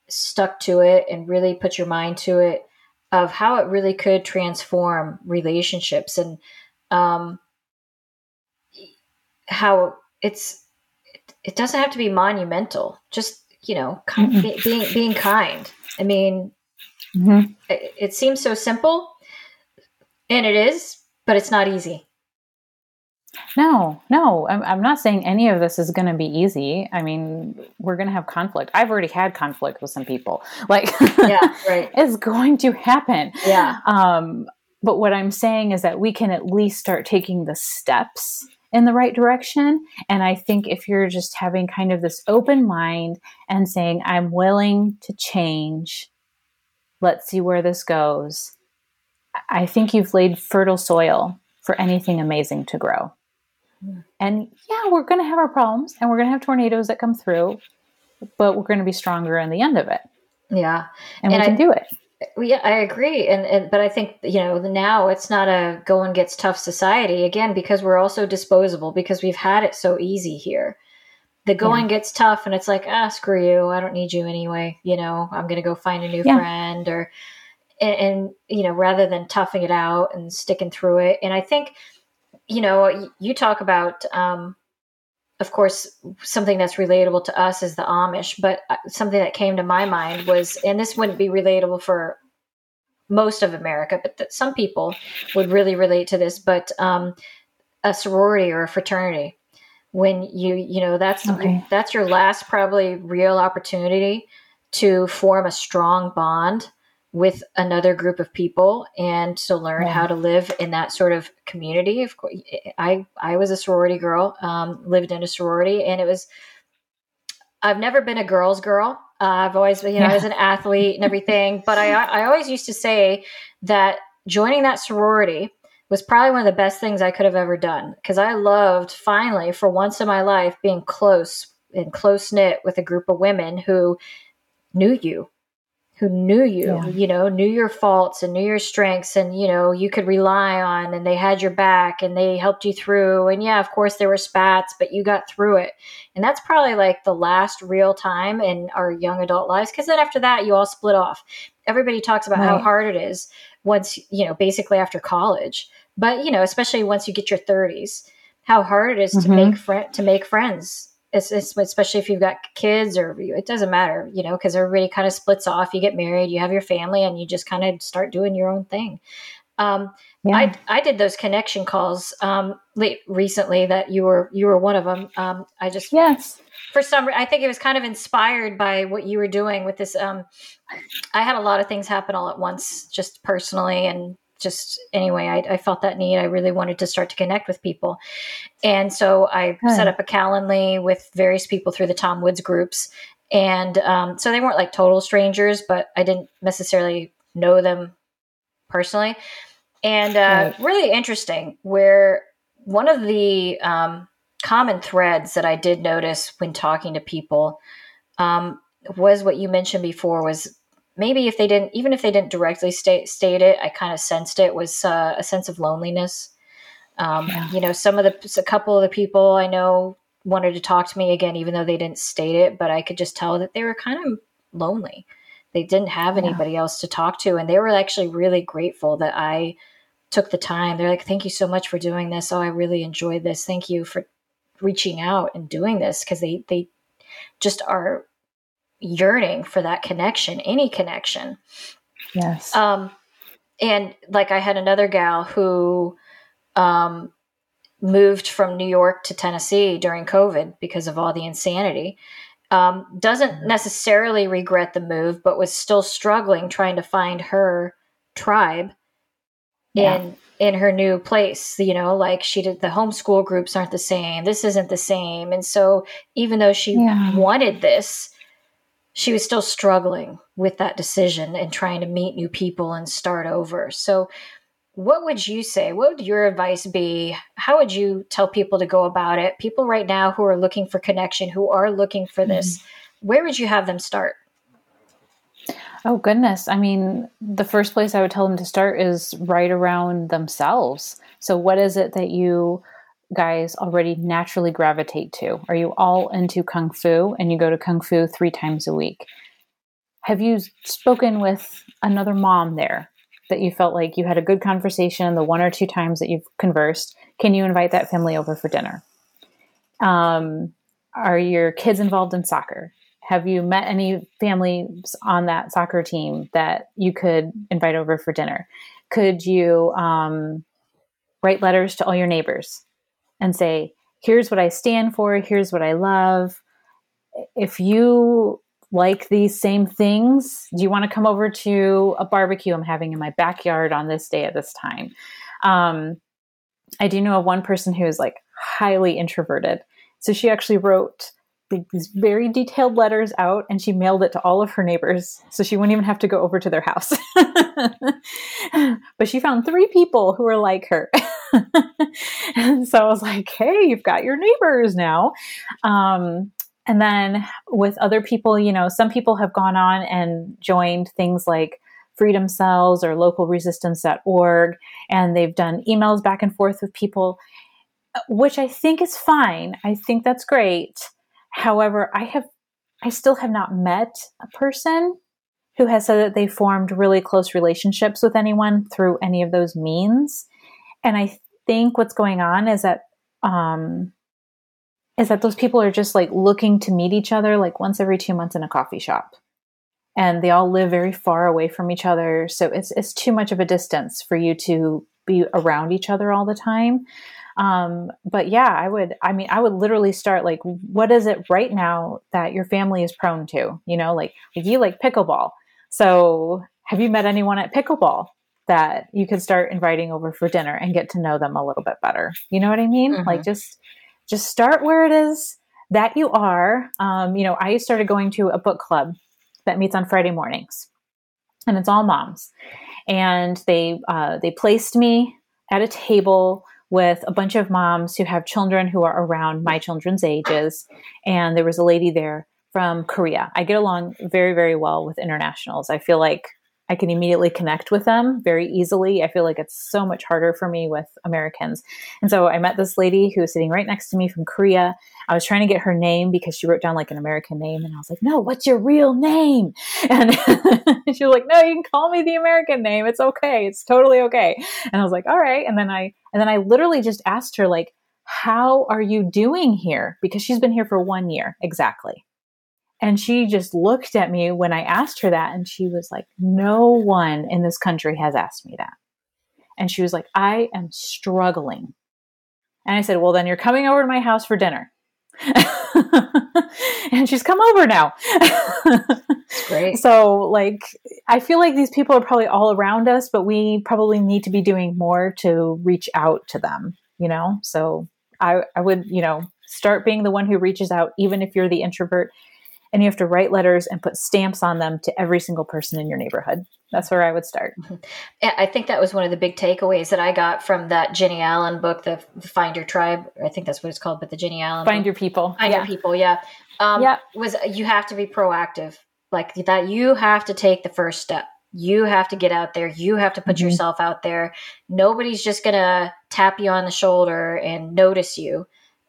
stuck to it and really put your mind to it of how it really could transform relationships and um, how it's it doesn't have to be monumental. Just you know, kind, mm-hmm. being being kind. I mean, mm-hmm. it, it seems so simple, and it is, but it's not easy.
No, no, I'm, I'm not saying any of this is going to be easy. I mean, we're going to have conflict. I've already had conflict with some people. Like,
yeah, right.
it's going to happen.
Yeah.
Um, but what I'm saying is that we can at least start taking the steps in the right direction. And I think if you're just having kind of this open mind and saying, I'm willing to change, let's see where this goes, I think you've laid fertile soil for anything amazing to grow. And yeah, we're going to have our problems and we're going to have tornadoes that come through, but we're going to be stronger in the end of it.
Yeah.
And, and we can do it.
Yeah, I agree, and, and but I think you know now it's not a go and gets tough society again because we're also disposable because we've had it so easy here the going yeah. gets tough and it's like, ah, screw you. I don't need you anyway. You know, I'm going to go find a new yeah. friend or, and, and, you know, rather than toughing it out and sticking through it. And I think, you know, you talk about, um, of course, something that's relatable to us is the Amish, but uh, something that came to my mind was, and this wouldn't be relatable for most of America, but that some people would really relate to this, but um, a sorority or a fraternity. When you, you know, that's okay. that's your last probably real opportunity to form a strong bond with another group of people and to learn yeah. how to live in that sort of community. Of course, I I was a sorority girl, um, lived in a sorority, and it was. I've never been a girls' girl. Uh, I've always, been, you know, yeah. I was an athlete and everything, but I I always used to say that joining that sorority was probably one of the best things I could have ever done because I loved finally for once in my life being close and close knit with a group of women who knew you who knew you, yeah. you know, knew your faults and knew your strengths and, you know, you could rely on and they had your back and they helped you through. And yeah, of course there were spats, but you got through it. And that's probably like the last real time in our young adult lives. Cause then after that, you all split off. Everybody talks about right. how hard it is once, you know, basically after college. But, you know, especially once you get your 30s, how hard it is mm-hmm. to make fr- to make friends it's, it's, especially if you've got kids or it doesn't matter, you know, because everybody kind of splits off. You get married, you have your family, and you just kind of start doing your own thing. Um, yeah. I, I did those connection calls um, late, recently that you were you were one of them. Um, I just
yes
for some I think it was kind of inspired by what you were doing with this. Um, I had a lot of things happen all at once, just personally and just anyway, I, I, felt that need. I really wanted to start to connect with people. And so I Good. set up a Calendly with various people through the Tom Woods groups. And um, so they weren't like total strangers, but I didn't necessarily know them personally. And uh, right. really interesting, where one of the um, common threads that I did notice when talking to people um, was what you mentioned before was maybe if they didn't, even if they didn't directly state, state it, I kind of sensed it was uh, a sense of loneliness. Um, yeah. You know, some of the, a couple of the people I know wanted to talk to me again, even though they didn't state it, but I could just tell that they were kind of lonely. They didn't have anybody yeah. else to talk to. And they were actually really grateful that I took the time. They're like, thank you so much for doing this. Oh, I really enjoyed this. Thank you for reaching out and doing this. Cause they, they just are yearning for that connection, any connection.
Yes.
Um, and like I had another gal who um, moved from New York to Tennessee during COVID because of all the insanity. Um, doesn't mm-hmm. necessarily regret the move, but was still struggling trying to find her tribe yeah. in in her new place. You know, like she did the homeschool groups aren't the same. This isn't the same, and so even though she yeah. wanted this, she was still struggling with that decision and trying to meet new people and start over. So, what would you say? What would your advice be? How would you tell people to go about it? People right now who are looking for connection, who are looking for this, mm-hmm. where would you have them start?
Oh, goodness. I mean, the first place I would tell them to start is right around themselves. So, what is it that you guys already naturally gravitate to? Are you all into kung fu and you go to kung fu three times a week? Have you spoken with another mom there that you felt like you had a good conversation the one or two times that you've conversed? Can you invite that family over for dinner? Um, are your kids involved in soccer? Have you met any families on that soccer team that you could invite over for dinner? Could you um, write letters to all your neighbors? And say, here's what I stand for, here's what I love. If you like these same things, do you want to come over to a barbecue I'm having in my backyard on this day at this time? Um, I do know of one person who is like highly introverted. So she actually wrote these very detailed letters out and she mailed it to all of her neighbors so she wouldn't even have to go over to their house. but she found three people who were like her. and so I was like, hey, you've got your neighbors now. Um, and then with other people, you know, some people have gone on and joined things like Freedom Cells or localresistance.org, and they've done emails back and forth with people, which I think is fine. I think that's great. However, I have, I still have not met a person who has said that they formed really close relationships with anyone through any of those means. And I think what's going on is that, um, is that those people are just like looking to meet each other like once every two months in a coffee shop. And they all live very far away from each other. So it's it's too much of a distance for you to be around each other all the time. Um, but yeah i would i mean i would literally start like what is it right now that your family is prone to? You know like if you like pickleball. So have you met anyone at pickleball that you could start inviting over for dinner and get to know them a little bit better. You know what i mean? Mm-hmm. like just just start where it is that you are. Um, you know i started going to a book club that meets on friday mornings and it's all moms. And they uh, they placed me at a table with a bunch of moms who have children who are around my children's ages. And there was a lady there from korea. I get along very very well with internationals. I feel like I can immediately connect with them very easily. I feel like it's so much harder for me with Americans. And so I met this lady who was sitting right next to me from Korea. I was trying to get her name because she wrote down like an American name. And I was like, no, what's your real name? And she was like, no, you can call me the American name. It's okay. It's totally okay. And I was like, all right. And then I, and then I literally just asked her, like, how are you doing here? Because she's been here for one year exactly. And she just looked at me when I asked her that, and she was like, No one in this country has asked me that. And she was like, I am struggling. And I said, Well, then you're coming over to my house for dinner. and she's come over now.
great.
So, like, I feel like these people are probably all around us, but we probably need to be doing more to reach out to them, you know? So, I, I would, you know, start being the one who reaches out, even if you're the introvert and you have to write letters and put stamps on them to every single person in your neighborhood. That's where I would start. Mm-hmm.
I think that was one of the big takeaways that I got from that Jennie Allen book, the Find Your Tribe. I think that's what it's called, but the Jennie Allen
Find
book.
Your People.
Find yeah. Your People, yeah. Um, yeah. Was you have to be proactive, like that. You have to take the first step. You have to get out there. You have to put mm-hmm. yourself out there. Nobody's just gonna tap you on the shoulder and notice you.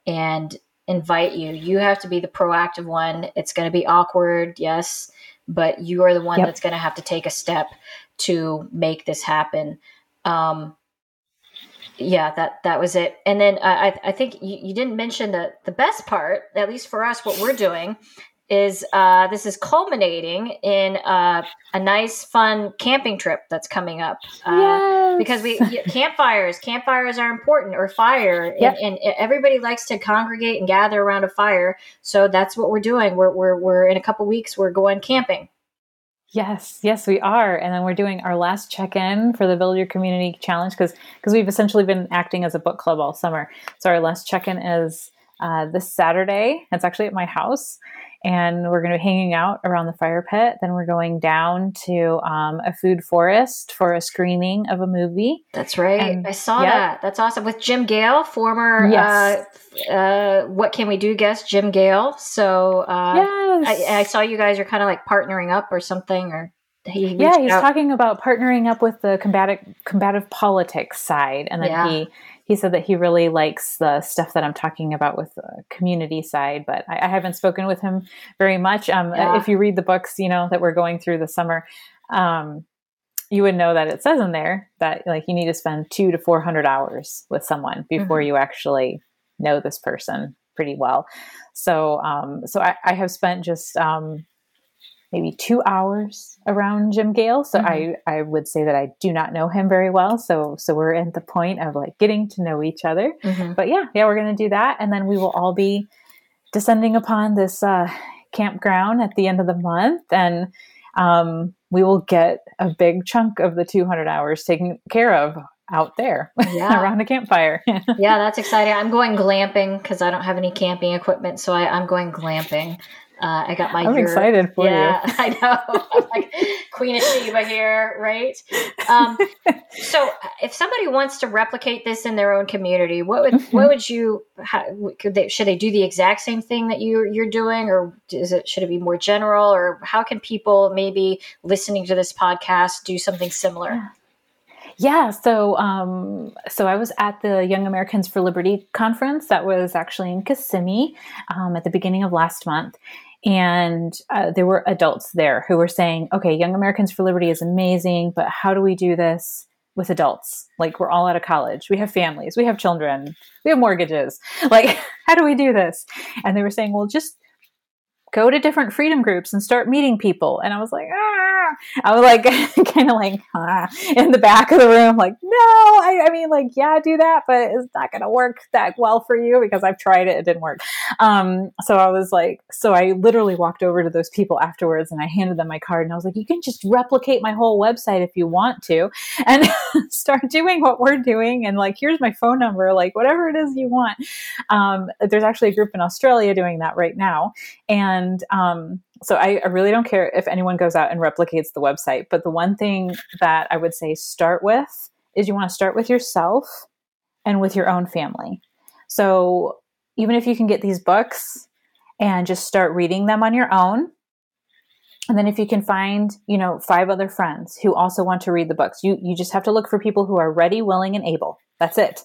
And invite you. You have to be the proactive one. It's going to be awkward, yes, but you are the one yep. that's going to have to take a step to make this happen. Um, yeah, that that was it. And then I I think you, you didn't mention the the best part, at least for us, what we're doing is uh, this is culminating in uh, a nice, fun camping trip that's coming up. Uh, yes. Because we campfires, campfires are important, or fire, yep. and, and, everybody likes to congregate and gather around a fire. So that's what we're doing. We're we're, we're in a couple weeks. We're going camping.
Yes, yes, we are, and then we're doing our last check-in for the Build Your Community Challenge because because we've essentially been acting as a book club all summer. So our last check-in is uh, this Saturday. It's actually at my house, and we're going to be hanging out around the fire pit. Then we're going down to um, a food forest for a screening of a movie.
That's right. And, I saw yep. that. That's awesome. With Jim Gale, former yes. uh, uh, What Can We Do guest, Jim Gale. So uh, yes. I, I, saw you guys are kind of like partnering up or something or.
He yeah, he's out. talking about partnering up with the combative combative politics side, and then yeah. he he said that he really likes the stuff that I'm talking about with the community side, but I, I haven't spoken with him very much. Um, yeah. If you read the books, you know, that we're going through the summer, um, you would know that it says in there that like you need to spend two to 400 hours with someone before mm-hmm. you actually know this person pretty well. So, um, so I, I have spent just, um, maybe two hours around Jim Gale. So mm-hmm. I, I would say that I do not know him very well. So so we're at the point of like getting to know each other. Mm-hmm. But yeah, yeah, we're gonna do that. And then we will all be descending upon this uh, campground at the end of the month. And um, we will get a big chunk of the 200 hours taken care of out there yeah. around a campfire.
yeah, that's exciting. I'm going glamping because I don't have any camping equipment, so I, am going glamping. Uh, I got my.
I'm excited for
yeah, you. I know. I'm like Queen of Sheba here, right? Um, so, uh, if somebody wants to replicate this in their own community, what would mm-hmm. what would you? How, could they should they do the exact same thing that you you're doing, or is it should it be more general, or how can people maybe listening to this podcast do something similar?
Yeah. Yeah, so um, so I was at the Young Americans for Liberty conference that was actually in Kissimmee um, at the beginning of last month, and uh, there were adults there who were saying, "Okay, Young Americans for Liberty is amazing, but how do we do this with adults? Like we're all out of college, we have families, we have children, we have mortgages. Like how do we do this?" And they were saying, "Well, just." Go to different freedom groups and start meeting people. And I was like, ah, I was like kind of like ah, in the back of the room, like, no, I, I, mean, like, yeah, do that, but it's not going to work that well for you because I've tried it. It didn't work. Um, so I was like, so I literally walked over to those people afterwards and I handed them my card and I was like, you can just replicate my whole website if you want to and start doing what we're doing. And like, here's my phone number, like whatever it is you want. Um, there's actually a group in Australia doing that right now. And, um, so I, I, really don't care if anyone goes out and replicates the website but the one thing that i would say start with is you want to start with yourself and with your own family. So even if you can get these books and just start reading them on your own and then if you can find you know five other friends who also want to read the books you you just have to look for people who are ready willing and able. That's it.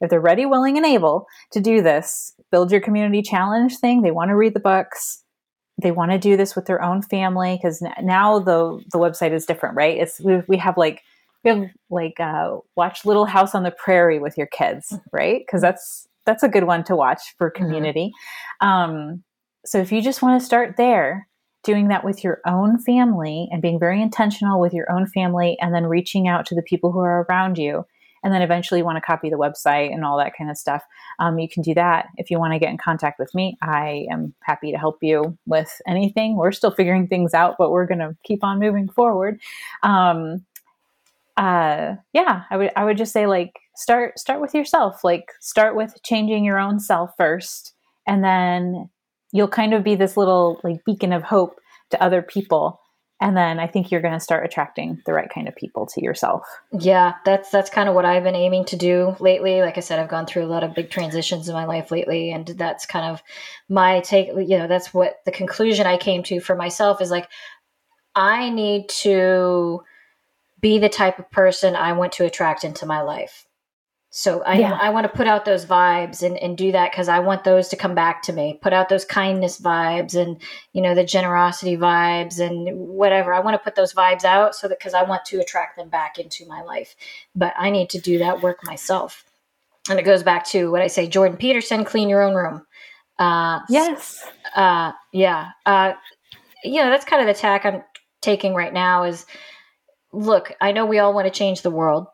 If they're ready willing and able to do this build your community challenge thing they want to read the books they want to do this with their own family because now the the website is different, right? It's we, we have like we have like uh, watch Little House on the Prairie with your kids, mm-hmm. right? Because that's that's a good one to watch for mm-hmm. community. Mm-hmm. Um, so if you just want to start there, doing that with your own family and being very intentional with your own family, and then reaching out to the people who are around you, and then eventually you want to copy the website and all that kind of stuff, um, you can do that. If you want to get in contact with me, I am happy to help you with anything. We're still figuring things out, but we're going to keep on moving forward. Um, uh, yeah, I would I would just say like start start with yourself. Like start with changing your own self first, and then you'll kind of be this little like beacon of hope to other people and then i think you're going to start attracting the right kind of people to yourself.
Yeah that's that's kind of what i've been aiming to do lately. Like i said i've gone through a lot of big transitions in my life lately and that's kind of my take you know that's what the conclusion i came to for myself is like i need to be the type of person i want to attract into my life so I, yeah. I want to put out those vibes and, and do that because I want those to come back to me. Put out those kindness vibes and you know the generosity vibes and whatever. I want to put those vibes out so that because I want to attract them back into my life. But I need to do that work myself. And it goes back to what I say, Jordan Peterson, clean your own room.
Uh, yes.
Uh, yeah. Uh, you know that's kind of the tack I'm taking right now. Is look, I know we all want to change the world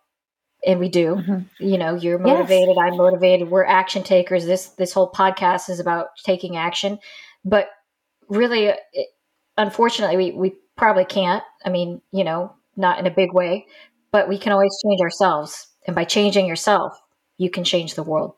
and we do. Mm-hmm. you know you're motivated yes. i'm motivated we're action takers. This this whole podcast is about taking action. But really it, unfortunately we, we probably can't. I mean you know not in a big way but we can always change ourselves. And by changing yourself you can change the world.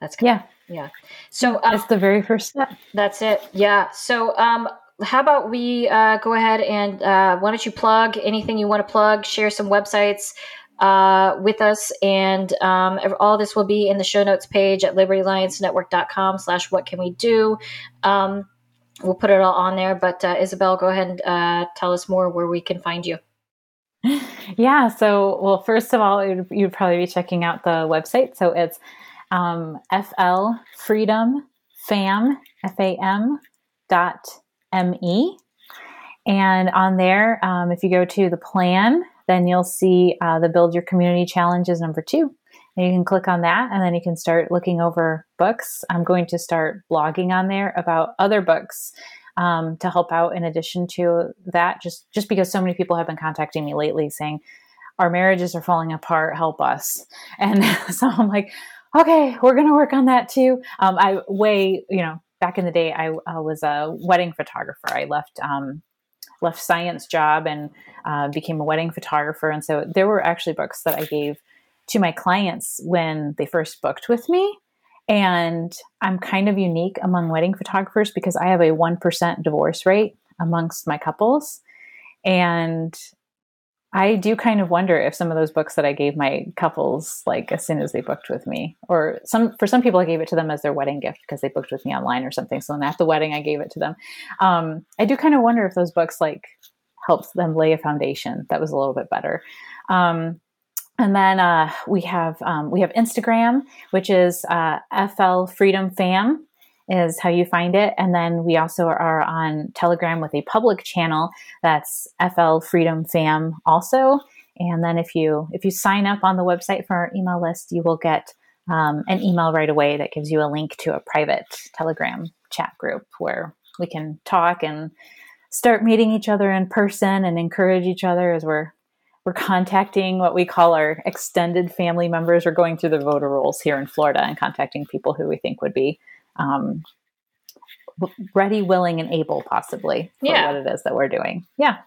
That's good. yeah.
yeah.
So um, that's the very first step.
that's it. Yeah. So um how about we uh, go ahead and uh, why don't you plug anything you want to plug? Share some websites uh, with us. And um, all this will be in the show notes page at libertyalliancenetwork.com slash what can we do. Um, we'll put it all on there. But uh, Isabel, go ahead and uh, tell us more where we can find you.
Yeah. So, well, first of all, you'd probably be checking out the website. So it's um, FL Freedom Fam, F A M dot M E. And on there, um, if you go to the plan, then you'll see uh, the Build Your Community Challenge is number two. And you can click on that and then you can start looking over books. I'm going to start blogging on there about other books um, to help out in addition to that, just, just because so many people have been contacting me lately saying, our marriages are falling apart, help us. And so I'm like, okay, we're going to work on that too. Um, I way, you know, back in the day, I was a wedding photographer. I left um, left science job and uh, became a wedding photographer. And so there were actually books that I gave to my clients when they first booked with me. And I'm kind of unique among wedding photographers because I have a 1% divorce rate amongst my couples. And I do kind of wonder if some of those books that I gave my couples, like as soon as they booked with me, or some for some people, I gave it to them as their wedding gift because they booked with me online or something. So then at the wedding, I gave it to them. Um, I do kind of wonder if those books like helped them lay a foundation that was a little bit better. Um, and then uh, we have um, we have Instagram, which is uh, FL Freedom Fam, is how you find it. And then we also are on Telegram with a public channel that's FL Freedom Fam also. And then if you if you sign up on the website for our email list, you will get um, an email right away that gives you a link to a private Telegram chat group where we can talk and start meeting each other in person and encourage each other as we're we're contacting what we call our extended family members. We're going through the voter rolls here in Florida and contacting people who we think would be um, ready, willing, and able, possibly, for yeah. what it is that we're doing. Yeah.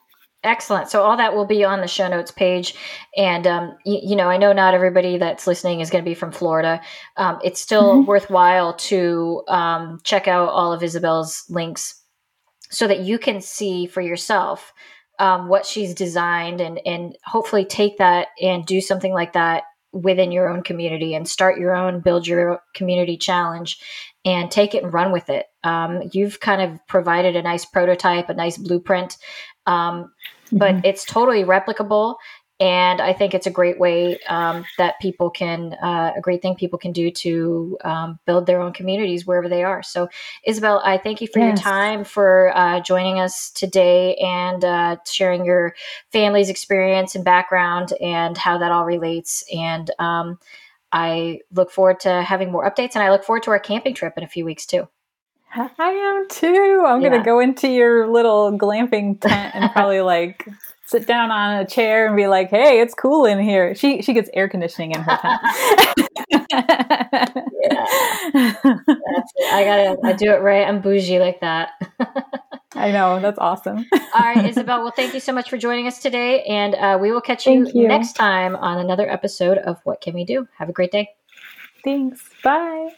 Excellent. So all that will be on the show notes page, and um, y- you know, I know not everybody that's listening is going to be from Florida. Um, it's still mm-hmm. worthwhile to um, check out all of Isabel's links so that you can see for yourself um, what she's designed and and hopefully take that and do something like that within your own community and start your own build your community challenge and take it and run with it um, you've kind of provided a nice prototype a nice blueprint um, mm-hmm. but it's totally replicable and I think it's a great way um, that people can uh, a great thing people can do to um, build their own communities wherever they are. So, Isabel, I thank you for yes. your time for uh, joining us today and uh, sharing your family's experience and background and how that all relates. And um, I look forward to having more updates, and I look forward to our camping trip in a few weeks too.
I am too. I'm yeah. going to go into your little glamping tent and probably like sit down on a chair and be like, "Hey, it's cool in here." She she gets air conditioning in her tent.
yeah, I gotta I do it right. I'm bougie like that.
I know. That's awesome.
All right, Isabel. Well, thank you so much for joining us today. And uh, we will catch you, you, next time on another episode of What Can We Do? Have a great day.
Thanks. Bye.